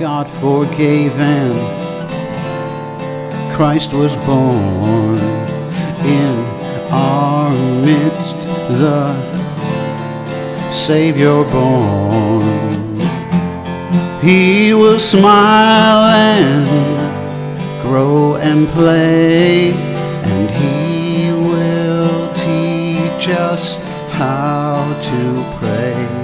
God forgave and Christ was born in our midst, the Savior born. He will smile and grow and play, and He will teach us how to pray.